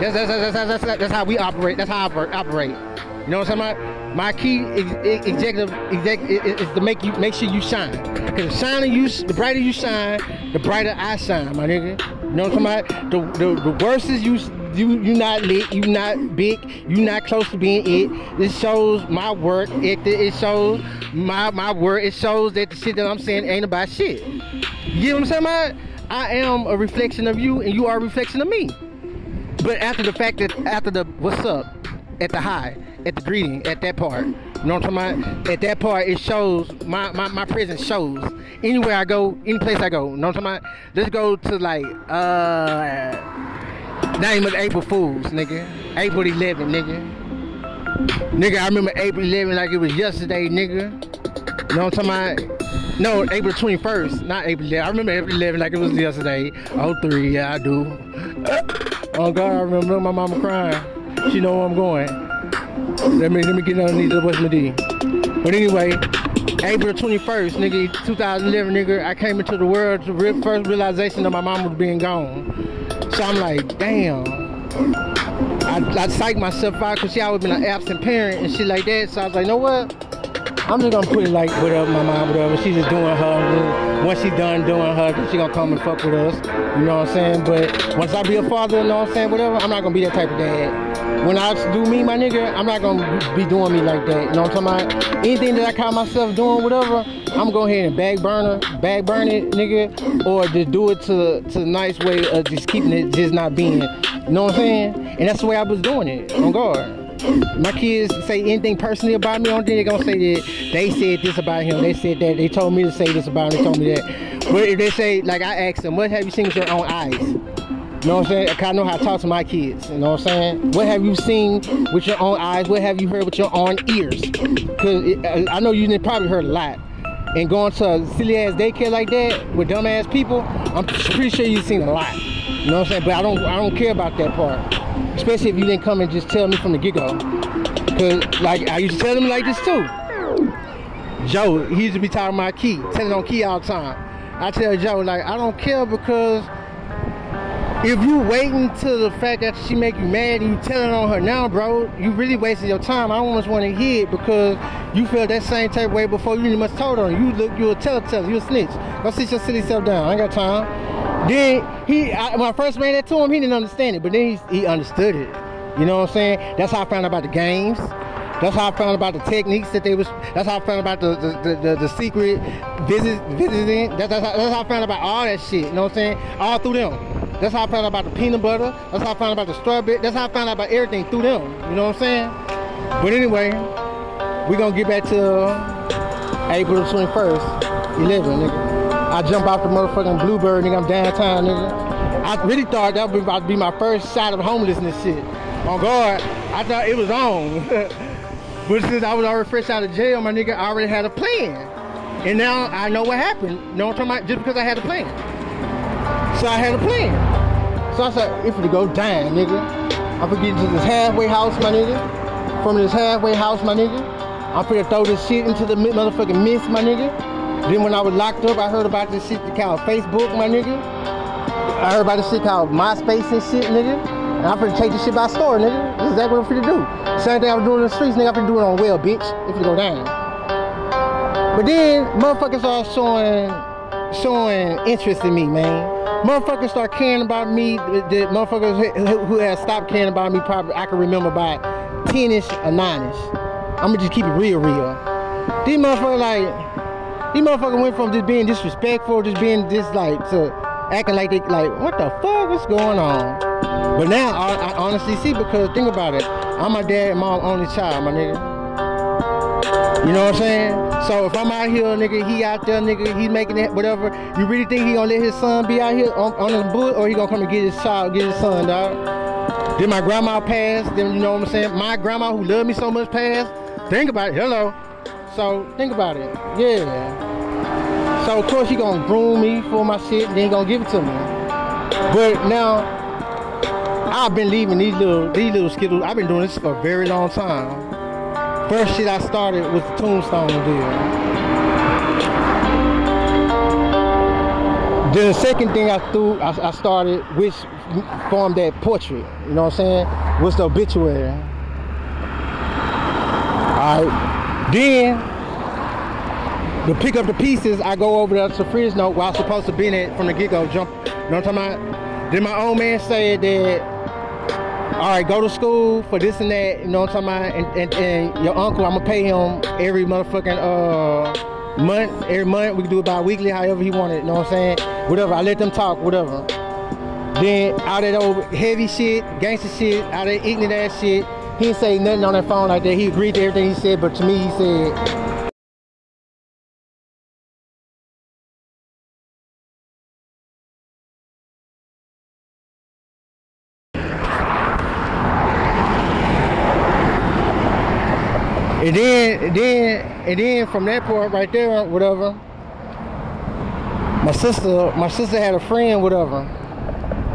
That's that's that's that's, that's, that's how we operate. That's how I operate. You know what I'm saying? My key ex- executive exec, is, to make you make sure you shine. Cause the you, the brighter you shine, the brighter I shine, my nigga. You know what I'm talking about? The the, the worse is you you you not lit, you not big, you not close to being it. It shows my work. It it shows my my work. It shows that the shit that I'm saying ain't about shit. You get what I'm saying, man? I am a reflection of you, and you are a reflection of me. But after the fact that after the what's up, at the high, at the greeting, at that part. You know what I'm talking about? At that part, it shows my, my, my presence shows. Anywhere I go, any place I go. You know what I'm talking about? Let's go to like uh name of April Fools, nigga. April 11, nigga. Nigga, I remember April 11 like it was yesterday, nigga. You know what I'm talking about? No, April 21st, not April 11. I remember April 11 like it was yesterday. Oh, three, yeah, I do. oh God, I remember my mama crying. She know where I'm going. Let me let me get underneath the West Medina. But anyway, April 21st, nigga, 2011, nigga, I came into the world to re- first realization that my mom was being gone. So I'm like, damn. I, I psyched myself out because she always been an absent parent and shit like that. So I was like, you know what? I'm just gonna put it like whatever my mom, whatever. She's just doing her. Once she done doing her, she gonna come and fuck with us. You know what I'm saying? But once I be a father, you know what I'm saying? Whatever, I'm not gonna be that type of dad. When I do me, my nigga, I'm not gonna be doing me like that. You know what I'm talking about? Anything that I call myself doing, whatever, I'm gonna go ahead and bag burner, bag burn it, nigga, or just do it to to the nice way of just keeping it just not being. You know what I'm saying? And that's the way I was doing it. On guard my kids say anything personally about me, only thing they're gonna say that they said this about him, they said that, they told me to say this about him, they told me that. But if they say, like I asked them, what have you seen with your own eyes? You know what I'm saying? I know how to talk to my kids. You know what I'm saying? What have you seen with your own eyes? What have you heard with your own ears? Because uh, I know you probably heard a lot. And going to a silly ass daycare like that with dumb ass people, I'm pretty sure you've seen a lot. You know what I'm saying? But I don't I don't care about that part. Especially if you didn't come and just tell me from the get-go. Cause like I used to tell them like this too. Joe, he used to be talking my key, telling on key all the time. I tell Joe, like, I don't care because if you waiting to the fact that she make you mad and you telling on her now, bro, you really wasting your time. I almost want to hear it because you felt that same type of way before you much told her. You look, you a telltale, you a snitch. Go sit your silly self down. I ain't got time. Then he, I, when I first ran that to him, he didn't understand it, but then he, he understood it. You know what I'm saying? That's how I found out about the games. That's how I found about the techniques that they was. That's how I found about the the, the, the, the secret visit visiting. That's, that's, how, that's how I found about all that shit. You know what I'm saying? All through them. That's how I found out about the peanut butter. That's how I found out about the strawberry. That's how I found out about everything through them. You know what I'm saying? But anyway, we gonna get back to uh, April 21st, 11, nigga. I jump off the motherfucking bluebird, nigga. I'm downtown, nigga. I really thought that was about to be my first shot of homelessness shit. On guard, I thought it was on. but since I was already fresh out of jail, my nigga, I already had a plan. And now I know what happened. You know what I'm talking about? Just because I had a plan. So I had a plan. So I said, if it go down, nigga, I'm gonna get into this halfway house, my nigga. From this halfway house, my nigga, I'm gonna throw this shit into the motherfucking mist, my nigga. Then when I was locked up, I heard about this shit called Facebook, my nigga. I heard about this shit called MySpace and shit, nigga. And I'm finna take this shit by store, nigga. This is exactly what I'm finna do. Same thing I was doing in the streets, nigga. I'm finna do it on well, bitch. If you go down. But then motherfuckers are showing showing interest in me, man. Motherfuckers start caring about me. The, the motherfuckers who, have stopped caring about me, probably I can remember about 10ish or 9ish. I'ma just keep it real, real. These motherfuckers like these motherfuckers went from just being disrespectful, just being just like to acting like they like what the fuck is going on. But now I, I honestly see because think about it. I'm my dad and mom only child, my nigga. You know what I'm saying? So if I'm out here, nigga, he out there, nigga, he making it, whatever. You really think he gonna let his son be out here on, on the boot, or he gonna come and get his child, get his son, dog? Then my grandma passed. Then you know what I'm saying? My grandma who loved me so much passed. Think about it. Hello. So think about it. Yeah. So of course he gonna groom me for my shit, then he gonna give it to me. But now I've been leaving these little these little skittles. I've been doing this for a very long time. First shit I started was the Tombstone deal. Then the second thing I threw, I, I started, which formed that portrait. You know what I'm saying? Was the obituary. All right. Then to pick up the pieces, I go over there to Fresno where I was supposed to be in it from the get-go. Jump. You know what I'm talking about? Then my old man said that, all right, go to school for this and that. You know what I'm talking about? And, and, and your uncle, I'm gonna pay him every motherfucking uh month, every month. We can do it bi-weekly, however he wanted. You know what I'm saying? Whatever. I let them talk. Whatever. Then out of that old heavy shit, gangster shit, out of that ignorant ass shit, he didn't say nothing on that phone like that. He agreed to everything he said, but to me, he said, And and then, and then from that point right there, whatever. My sister, my sister had a friend, whatever.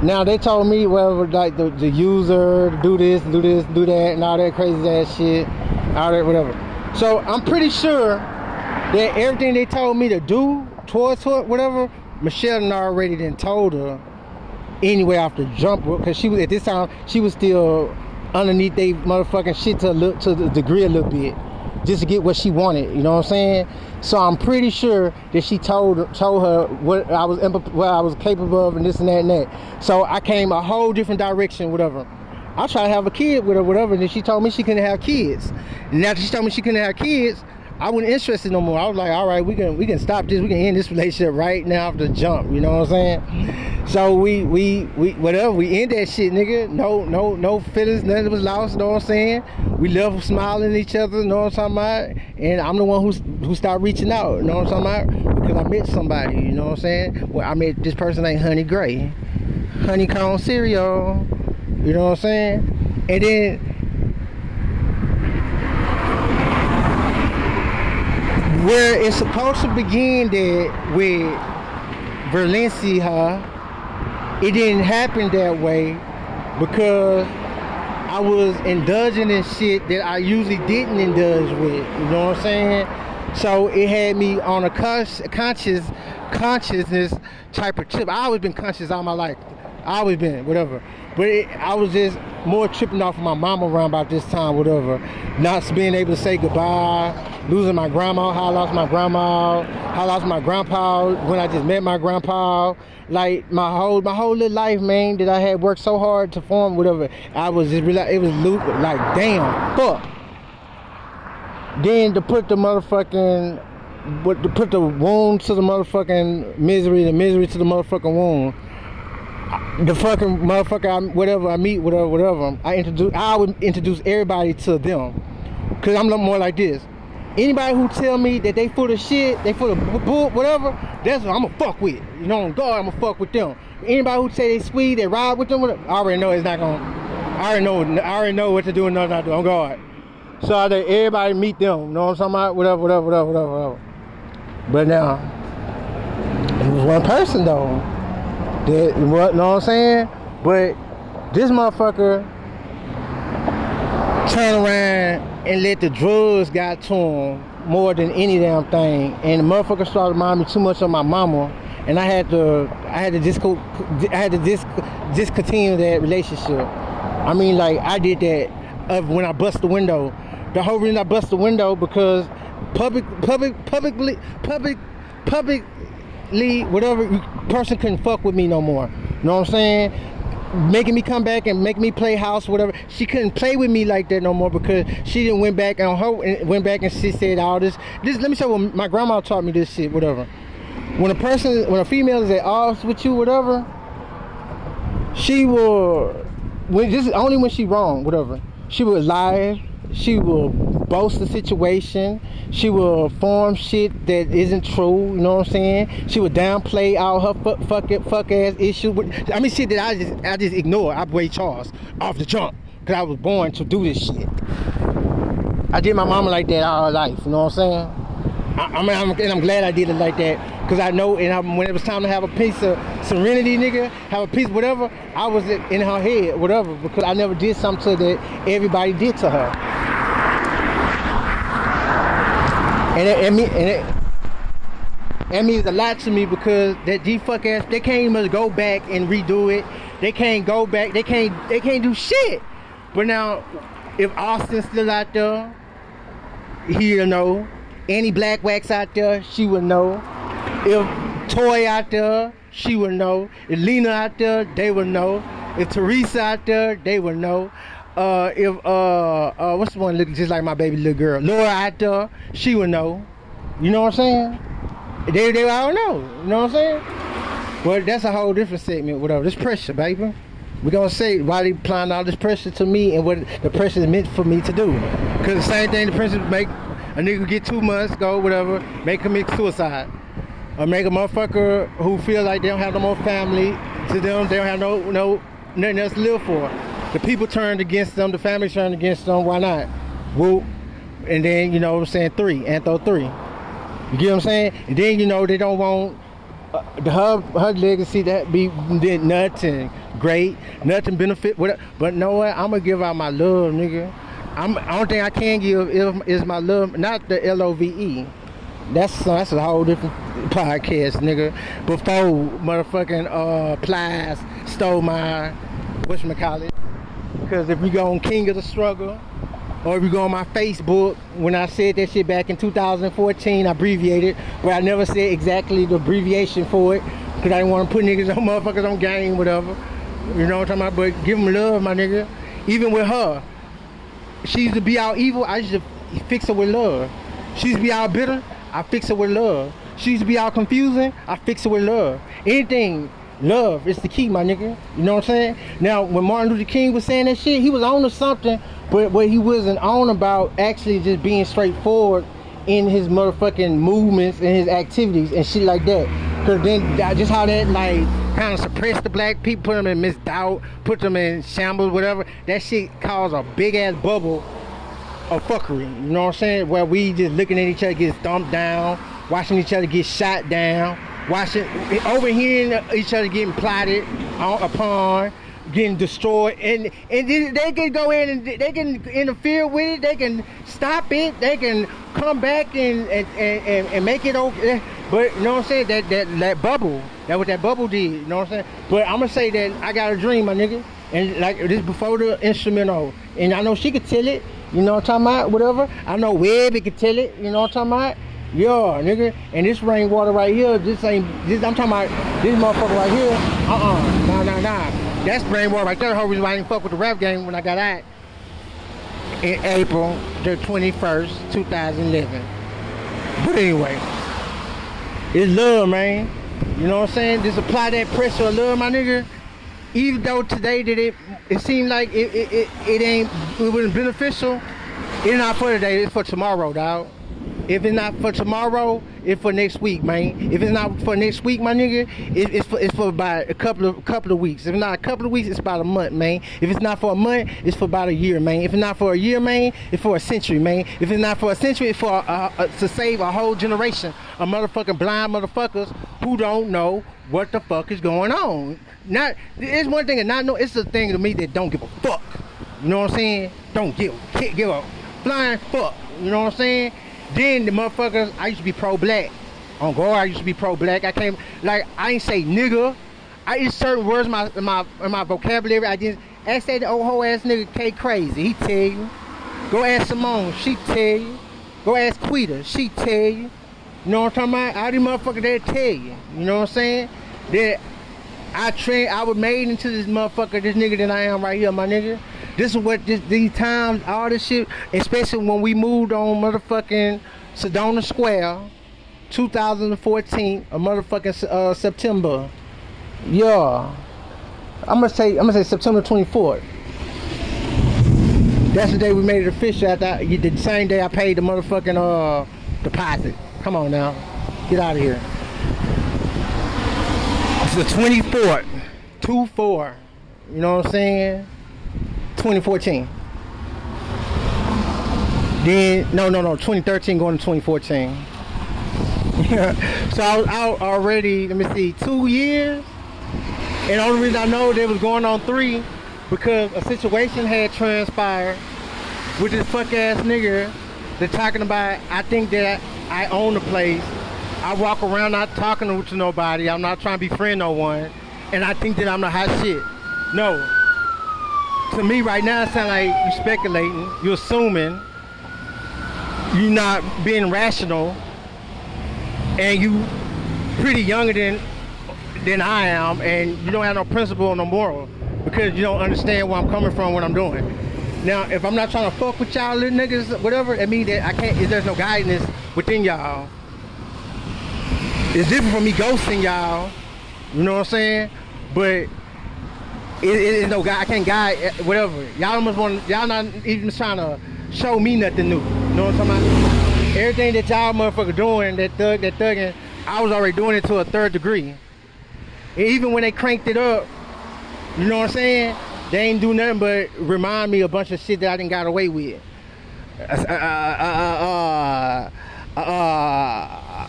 Now they told me, whatever, like the, the user, do this, do this, do that, and all that crazy ass shit, all that, whatever. So I'm pretty sure that everything they told me to do towards her, whatever, Michelle and I already then told her anyway after jump because she was at this time she was still underneath they motherfucking shit to look to the degree a little bit just to get what she wanted you know what i'm saying so i'm pretty sure that she told told her what i was what i was capable of and this and that and that so i came a whole different direction whatever i tried to have a kid with her whatever and then she told me she couldn't have kids and after she told me she couldn't have kids I wasn't interested no more. I was like, all right, we can we can stop this. We can end this relationship right now off the jump. You know what I'm saying? So we we we whatever we end that shit, nigga. No no no feelings, nothing was lost. You know what I'm saying? We love smiling at each other. Know what I'm talking about? And I'm the one who who started reaching out. You know what I'm talking about? Because I met somebody. You know what I'm saying? Well, I met this person named Honey Gray, honeycomb cereal. You know what I'm saying? And then where it's supposed to begin that with Valencia, it didn't happen that way because I was indulging in shit that I usually didn't indulge with. You know what I'm saying? So it had me on a cons- conscious consciousness type of trip. I always been conscious all my life. I always been whatever. But it, I was just more tripping off of my mama around about this time, whatever. Not being able to say goodbye, losing my grandma, how I lost my grandma, how I lost my grandpa when I just met my grandpa. Like my whole my whole little life, man, that I had worked so hard to form, whatever. I was just really, it was like, damn, fuck. Then to put the motherfucking, to put the wound to the motherfucking misery, the misery to the motherfucking wound the fucking motherfucker, I, whatever I meet, whatever, whatever, I introduce, I would introduce everybody to them, cause I'm more like this. Anybody who tell me that they full of shit, they full of whatever, that's what I'm gonna fuck with. You know, on God, I'm gonna fuck with them. Anybody who say they sweet, they ride with them, I already know it's not gonna. I already know. I already know what to do and not to do. On God. So I let everybody meet them. You know what I'm talking about? Whatever, whatever, whatever, whatever, whatever. But now, it was one person though that what know what I'm saying? But this motherfucker turn around and let the drugs got to him more than any damn thing. And the motherfucker started reminding me too much of my mama. And I had to I had to disco I had to dis, discontinue that relationship. I mean like I did that of when I bust the window. The whole reason I bust the window because public public publicly public public leave, whatever person couldn't fuck with me no more. You know what I'm saying? Making me come back and make me play house, whatever. She couldn't play with me like that no more because she didn't went back and her went back and she said all this. This let me show what my grandma taught me this shit, whatever. When a person, when a female is at odds with you, whatever, she will. When this is only when she wrong, whatever. She will lie. She will boast the situation. She will form shit that isn't true. You know what I'm saying? She will downplay all her fuck fuck, fuck ass issues. I mean, shit that I just I just ignore. I Ray Charles off the jump because I was born to do this shit. I did my mama like that all her life. You know what I'm saying? I, mean, I'm, and I'm glad I did it like that because I know, and I, when it was time to have a piece of serenity, nigga, have a piece, whatever, I was in her head, whatever, because I never did something that everybody did to her. And it, and me, and it, that means a lot to me because that G fuck ass they can't even go back and redo it. They can't go back. They can't they can't do shit. But now, if Austin's still out there, he'll know. Annie Black Wax out there, she would know. If Toy out there, she would know. If Lena out there, they would know. If Teresa out there, they would know. Uh, if uh, uh, what's the one look just like my baby little girl, Laura out there, she would know. You know what I'm saying? They, they, I don't know. You know what I'm saying? Well, that's a whole different segment. Whatever. This pressure, baby. We're gonna say why they applying all this pressure to me and what the pressure is meant for me to do. Cause the same thing the pressure make a nigga get two months, go whatever, make commit suicide. Or make a motherfucker who feel like they don't have no more family to them, they don't have no no nothing else to live for. The people turned against them, the family turned against them, why not? Whoop. And then, you know what I'm saying, three, Antho three. You get what I'm saying? And then you know they don't want uh, the her her legacy that be did nothing great, nothing benefit. Whatever. But know what? I'm gonna give out my love, nigga. I'm I don't think I can give is, my love, not the L O V E. That's that's a whole different podcast, nigga. Before motherfucking uh Plies stole my what's my college. Cause if we go on King of the Struggle, or if you go on my Facebook, when I said that shit back in 2014, I abbreviated, but I never said exactly the abbreviation for it, because I didn't want to put niggas on motherfuckers on game, whatever. You know what I'm talking about? But give them love, my nigga. Even with her, she used to be all evil, I used to fix her with love. She used to be all bitter, I fix her with love. She used to be all confusing, I fix her with love. Anything love is the key, my nigga. You know what I'm saying? Now, when Martin Luther King was saying that shit, he was on to something, but what he wasn't on about actually just being straightforward in his motherfucking movements and his activities and shit like that. Cause then just how that like kind of suppress the black people, put them in misdoubt, put them in shambles, whatever. That shit caused a big ass bubble of fuckery. You know what I'm saying? Where we just looking at each other get thumped down, watching each other get shot down, watching overhearing each other getting plotted upon getting destroyed and and they can go in and they can interfere with it they can stop it they can come back and and, and, and make it okay but you know what i'm saying that that that bubble that what that bubble did you know what i'm saying but i'm gonna say that i got a dream my nigga and like this before the instrumental and i know she could tell it you know what i'm talking about whatever i know webby could tell it you know what i'm talking about yeah, nigga. And this rainwater right here, this ain't this I'm talking about this motherfucker right here. Uh-uh. Nah, nah, nah. That's rainwater right there. The whole reason why I didn't fuck with the rap game when I got out in April the 21st, 2011. But anyway, it's love, man. You know what I'm saying? Just apply that pressure of love, my nigga. Even though today that it it seemed like it it, it, it ain't it wasn't beneficial, it's not for today, it's for tomorrow, dog. If it's not for tomorrow, it's for next week, man. If it's not for next week, my nigga, it, it's for it's for about a couple of couple of weeks. If not a couple of weeks, it's about a month, man. If it's not for a month, it's for about a year, man. If it's not for a year, man, it's for a century, man. If it's not for a century, it's for a, a, to save a whole generation of motherfucking blind motherfuckers who don't know what the fuck is going on. Not it's one thing and not know. It's the thing to me that don't give a fuck. You know what I'm saying? Don't give can't give a flying fuck. You know what I'm saying? Then the motherfuckers, I used to be pro-black. On guard, I used to be pro-black. I came like I ain't say nigga. I use certain words in my in my in my vocabulary. I just ask that old hoe ass nigga K crazy. He tell you. Go ask Simone. She tell you. Go ask Quita. She tell you. You know what I'm talking about? All these motherfuckers they tell you. You know what I'm saying? That I train. I was made into this motherfucker, this nigga that I am right here, my nigga. This is what this, these times, all this shit, especially when we moved on motherfucking Sedona Square, 2014, a motherfucking uh, September. Yeah. I'm gonna say I'm gonna say September 24th. That's the day we made it official. After the same day I paid the motherfucking uh deposit. Come on now, get out of here. It's the 24th, 2-4. You know what I'm saying? 2014. Then no no no 2013 going to 2014. so I was out already, let me see, two years. And the only reason I know they was going on three because a situation had transpired with this fuck ass nigga that talking about I think that I own the place. I walk around not talking to nobody. I'm not trying to befriend no one. And I think that I'm the hot shit. No. To me right now it sounds like you're speculating, you're assuming, you're not being rational, and you pretty younger than than I am, and you don't have no principle or no moral because you don't understand where I'm coming from, what I'm doing. Now, if I'm not trying to fuck with y'all little niggas, whatever, it means that I can't. If there's no guidance within y'all, it's different from me ghosting y'all. You know what I'm saying? But it, is no guy. I can't guide eh, whatever. Y'all must want. Y'all not even trying to show me nothing new. You know what I'm talking about? Everything that y'all motherfucker doing, that thug, that thugging, I was already doing it to a third degree. And even when they cranked it up, you know what I'm saying? They ain't do nothing but remind me a bunch of shit that I didn't got away with. Uh, uh, uh, uh, uh,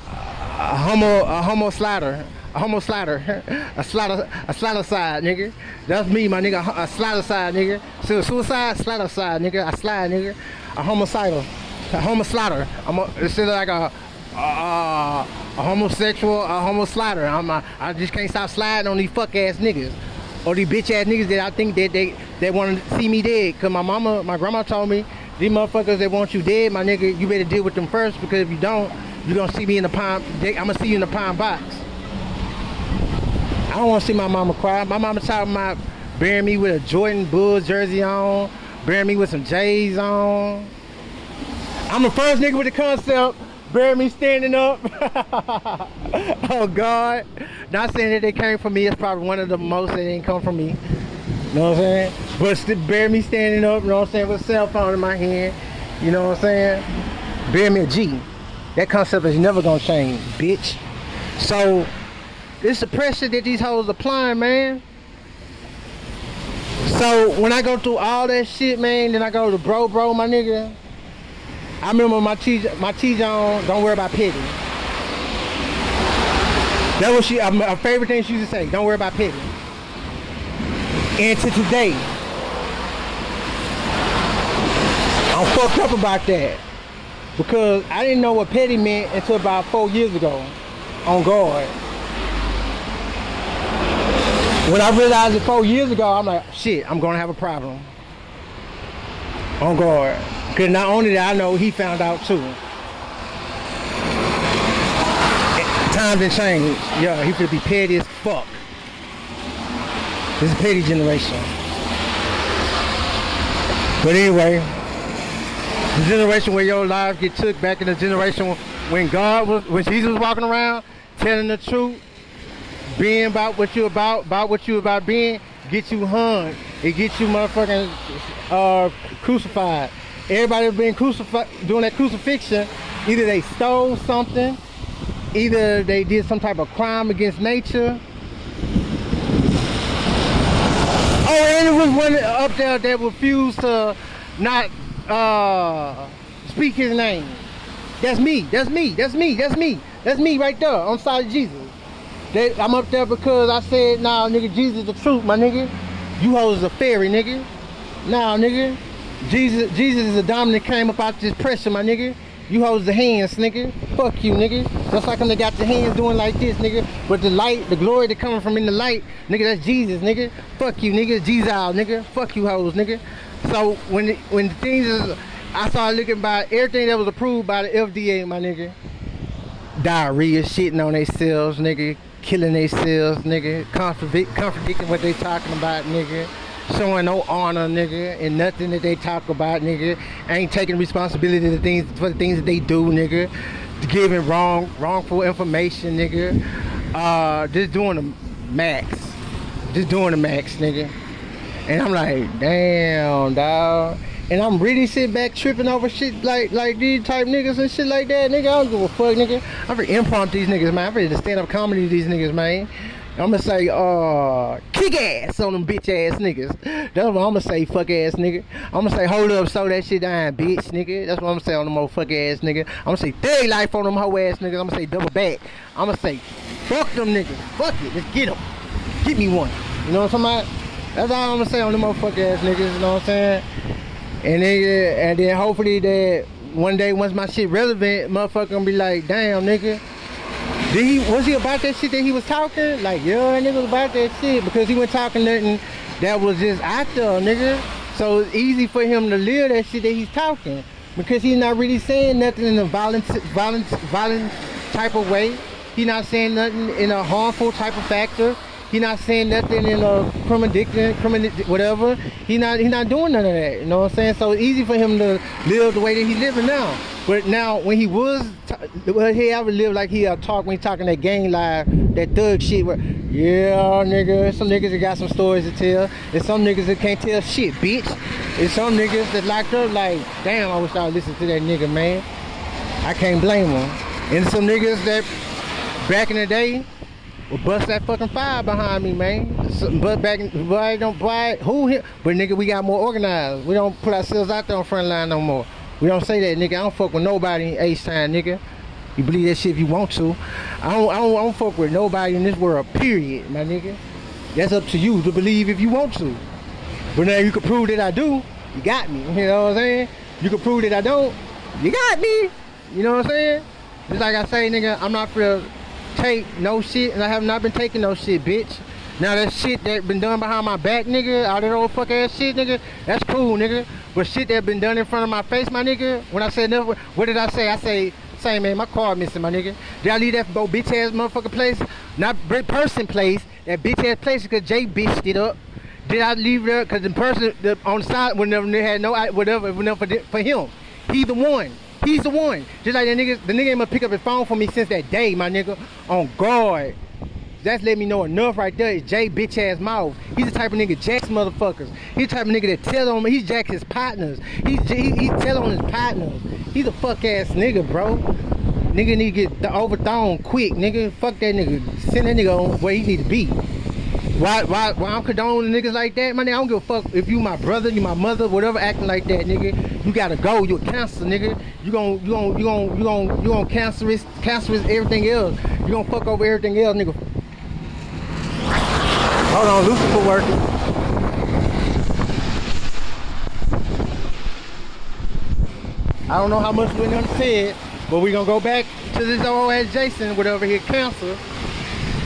a homo, a homo slider, a homo slider, a slider, a slider side, nigga. That's me, my nigga, a slider side, nigga. So suicide, slider side, nigga. I slide, nigga. A homicidal, a homo slider. I'm a, it's like a, a, a homosexual, a homo slider. I'm a, I just can't stop sliding on these fuck ass niggas. Or these bitch ass niggas that I think that they they want to see me dead. Cause my mama, my grandma told me, these motherfuckers that want you dead, my nigga, you better deal with them first because if you don't, you gonna see me in the pine. I'm gonna see you in the pine box. I don't want to see my mama cry. My mama talking about burying me with a Jordan Bulls jersey on, burying me with some J's on. I'm the first nigga with the concept bury me standing up. oh God. Not saying that they came from me. It's probably one of the most that didn't come from me. You know what I'm saying? But still bury me standing up, you know what I'm saying, with a cell phone in my hand. You know what I'm saying? Bury me a G. That concept is never gonna change, bitch. So it's the pressure that these hoes applying, man. So when I go through all that shit, man, then I go to bro, bro, my nigga. I remember my T my T John, don't worry about pity. That was she her favorite thing she used to say, don't worry about pity. And to today, I'm fucked up about that. Because I didn't know what petty meant until about four years ago on guard. When I realized it four years ago, I'm like, shit, I'm gonna have a problem. Oh, On guard. Because not only that, I know he found out too. Times have changed. Yeah, he could be petty as fuck. This is petty generation. But anyway, the generation where your lives get took back in the generation when God was, when Jesus was walking around telling the truth, being about what you about, about what you about being, get you hung. It gets you motherfucking uh, crucified. Everybody been crucified, doing that crucifixion, either they stole something, either they did some type of crime against nature. Oh, and it was one up there that refused to not uh, speak his name. That's me. That's me. That's me. That's me. That's me right there on side of Jesus. That I'm up there because I said, nah, nigga, Jesus the truth, my nigga. You hoes a fairy, nigga. Nah, nigga. Jesus, Jesus is a dominant came up out this pressure, my nigga. You hold the hands, nigga. Fuck you, nigga. Just like them they got the hands doing like this, nigga. But the light, the glory that coming from in the light, nigga, that's Jesus, nigga. Fuck you, nigga. Jesus out, nigga. Fuck you hoes, nigga. So when it, when the things is, I started looking by everything that was approved by the FDA, my nigga. Diarrhea, shitting on themselves, nigga. Killing themselves, nigga. contradicting what they talking about, nigga showing no honor, nigga, and nothing that they talk about, nigga. Ain't taking responsibility the things for the things that they do, nigga. Giving wrong, wrongful information, nigga. Uh, just doing the max, just doing the max, nigga. And I'm like, damn, dog. And I'm really sitting back tripping over shit like like these type niggas and shit like that, nigga. I don't give a fuck, nigga. I'm ready to these niggas, man. I'm ready to stand up comedy these niggas, man. I'm gonna say, uh, big ass on them bitch ass niggas. That's what I'ma say, fuck ass nigga. I'ma say, hold up, slow that shit down, bitch, nigga. That's what I'ma say on them motherfucker ass nigga. I'ma say, thug life on them hoe ass niggas. I'ma say, double back. I'ma say, fuck them niggas. Fuck it, let's get them. Get me one. You know what I'm about? That's all I'm gonna say on them motherfucker ass niggas. You know what I'm saying? And then, and then hopefully that one day once my shit relevant, motherfucker gonna be like, damn nigga. Did he was he about that shit that he was talking? Like, yeah, nigga was about that shit because he went talking nothing that was just there, nigga. So it's easy for him to live that shit that he's talking because he's not really saying nothing in a violent, violent, violent type of way. He's not saying nothing in a harmful type of factor. He not saying nothing in a criminal criminal whatever. He not he not doing none of that. You know what I'm saying? So it's easy for him to live the way that he's living now. But now when he was, well, he ever lived like he uh, talk when he talking that gang life, that thug shit. Where, yeah, nigga, some niggas that got some stories to tell. and some niggas that can't tell shit, bitch. And some niggas that locked up like, damn, I wish I would listen to that nigga, man. I can't blame them. And some niggas that back in the day well, bust that fucking fire behind me, man. Something but back, boy, don't buy who here? But nigga, we got more organized. We don't put ourselves out there on front line no more. We don't say that, nigga. I don't fuck with nobody in H-Town, nigga. You believe that shit if you want to. I don't, I don't, I don't fuck with nobody in this world, period, my nigga. That's up to you to believe if you want to. But now you can prove that I do, you got me. You know what I'm saying? You can prove that I don't, you got me. You know what I'm saying? Just like I say, nigga, I'm not for take no shit, and I have not been taking no shit, bitch. Now that shit that been done behind my back, nigga, all that old fuck ass shit, nigga, that's cool, nigga. But shit that been done in front of my face, my nigga, when I said never, what did I say? I say, same man, my car missing, my nigga. Did I leave that bo bitch ass motherfucker place? Not person place, that bitch ass place because Jay bitched it up. Did I leave there? Because the person the, on the side, whenever they had no, whatever, whatever for, for him. He the one. He's the one. Just like that nigga, the nigga ain't gonna pick up his phone for me since that day, my nigga. On guard. That's let me know enough right there. Is Jay bitch ass mouth. He's the type of nigga jacks motherfuckers. He's the type of nigga that tell on me. He's jack his partners. He's he, he tell on his partners. He's a fuck ass nigga, bro. Nigga need to get overthrown quick, nigga. Fuck that nigga. Send that nigga on where he need to be. Why, why, why I'm condoning niggas like that, my man? I don't give a fuck if you my brother, you my mother, whatever, acting like that, nigga. You gotta go. You a cancer, nigga. You gon' you gon' you gon' you gon' you gon' cancerous, cancerous everything else. You gon' fuck over everything else, nigga. Hold on, Lucifer working. I don't know how much we done said, but we gonna go back to this old ass Jason, whatever here, cancer.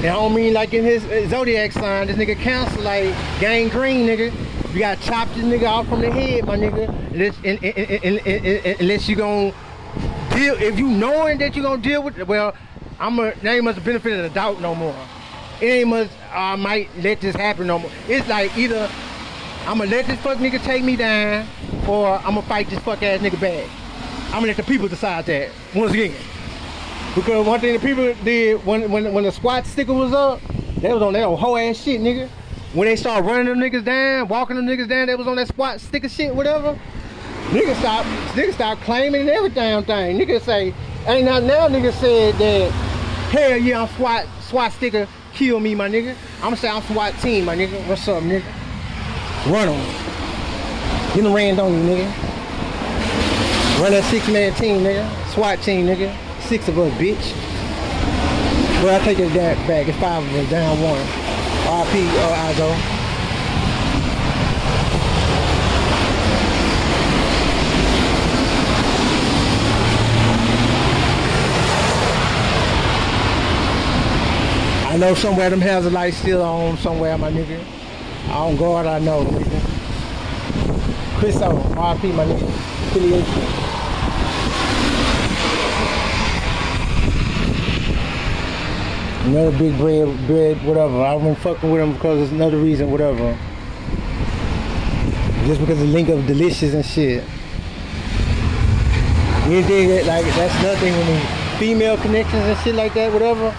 I don't mean like in his uh, zodiac sign, this nigga cancer like gangrene, nigga. You gotta chop this nigga off from the head, my nigga. Unless, and, and, unless you gonna deal, if you knowing that you gonna deal with, well, I'm a, now you must benefit of the doubt no more. It ain't much, I might let this happen no more. It's like either I'm gonna let this fuck nigga take me down, or I'm gonna fight this fuck ass nigga back. I'm gonna let the people decide that, once again. Because one thing the people did when when when the SWAT sticker was up, they was on that whole ass shit, nigga. When they started running them niggas down, walking them niggas down, they was on that SWAT sticker shit, whatever. Niggas stop, niggas stop claiming and every damn thing. Niggas say, ain't not now niggas said that, hell yeah, I'm SWAT, SWAT sticker, kill me, my nigga. I'm say I'm SWAT team, my nigga. What's up, nigga? Run on. Get the ran on you, nigga. Run that six-man team, nigga. SWAT team, nigga six of us, bitch. Well, I take it back. It's five of us, down one. RP, uh, Izo. I know somewhere them hazard lights still on somewhere, my nigga. I don't guard, I know, nigga. Chris O, RP, my nigga. Affiliation. Another big bread, bread, whatever. I've been fucking with him because it's another reason, whatever. Just because the link of delicious and shit. Anything that, like, that's nothing when me. female connections and shit like that, whatever.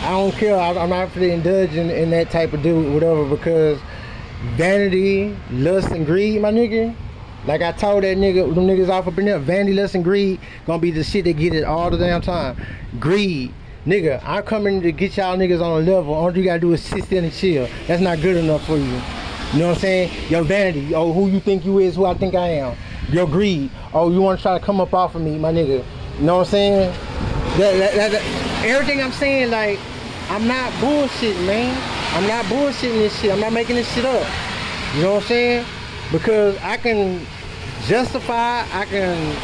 I don't care. I, am not really indulging in that type of dude, whatever, because vanity, lust, and greed, my nigga. Like I told that nigga, them niggas off up in there, vanity, lust, and greed gonna be the shit that get it all the damn time. Greed nigga, I'm coming to get y'all niggas on a level. All you gotta do is sit still and chill. That's not good enough for you. You know what I'm saying? Your vanity, oh, who you think you is, who I think I am. Your greed, oh, you wanna try to come up off of me, my nigga. You know what I'm saying? That, that, that, everything I'm saying, like, I'm not bullshitting, man. I'm not bullshitting this shit. I'm not making this shit up. You know what I'm saying? Because I can justify, I can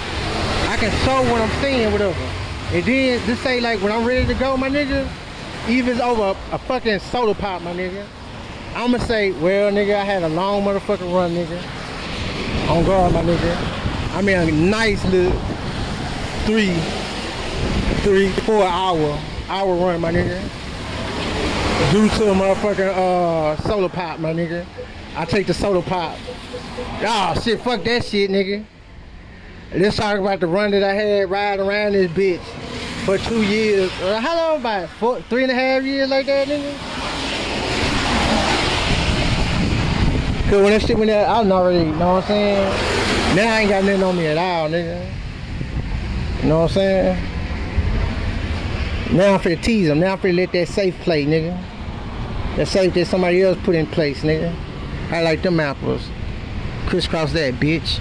I can show what I'm saying, whatever. And then just say like when I'm ready to go, my nigga, even over a, fucking soda pop, my nigga. I'ma say, well, nigga, I had a long motherfucking run, nigga. On guard, my nigga. I mean, a nice little three, three, four hour, hour run, my nigga. Due to a motherfucking uh, soda pop, my nigga. I take the soda pop. Oh shit, fuck that shit, nigga. Let's talk about the run that I had riding around this bitch for two years. Uh, how long about? Four, three and a half years like that, nigga? Cause when that shit went out, I was already, you know what I'm saying? Now I ain't got nothing on me at all, nigga. You know what I'm saying? Now I'm finna tease them. Now I'm finna let that safe play, nigga. That safe that somebody else put in place, nigga. I like them apples. Crisscross that, bitch.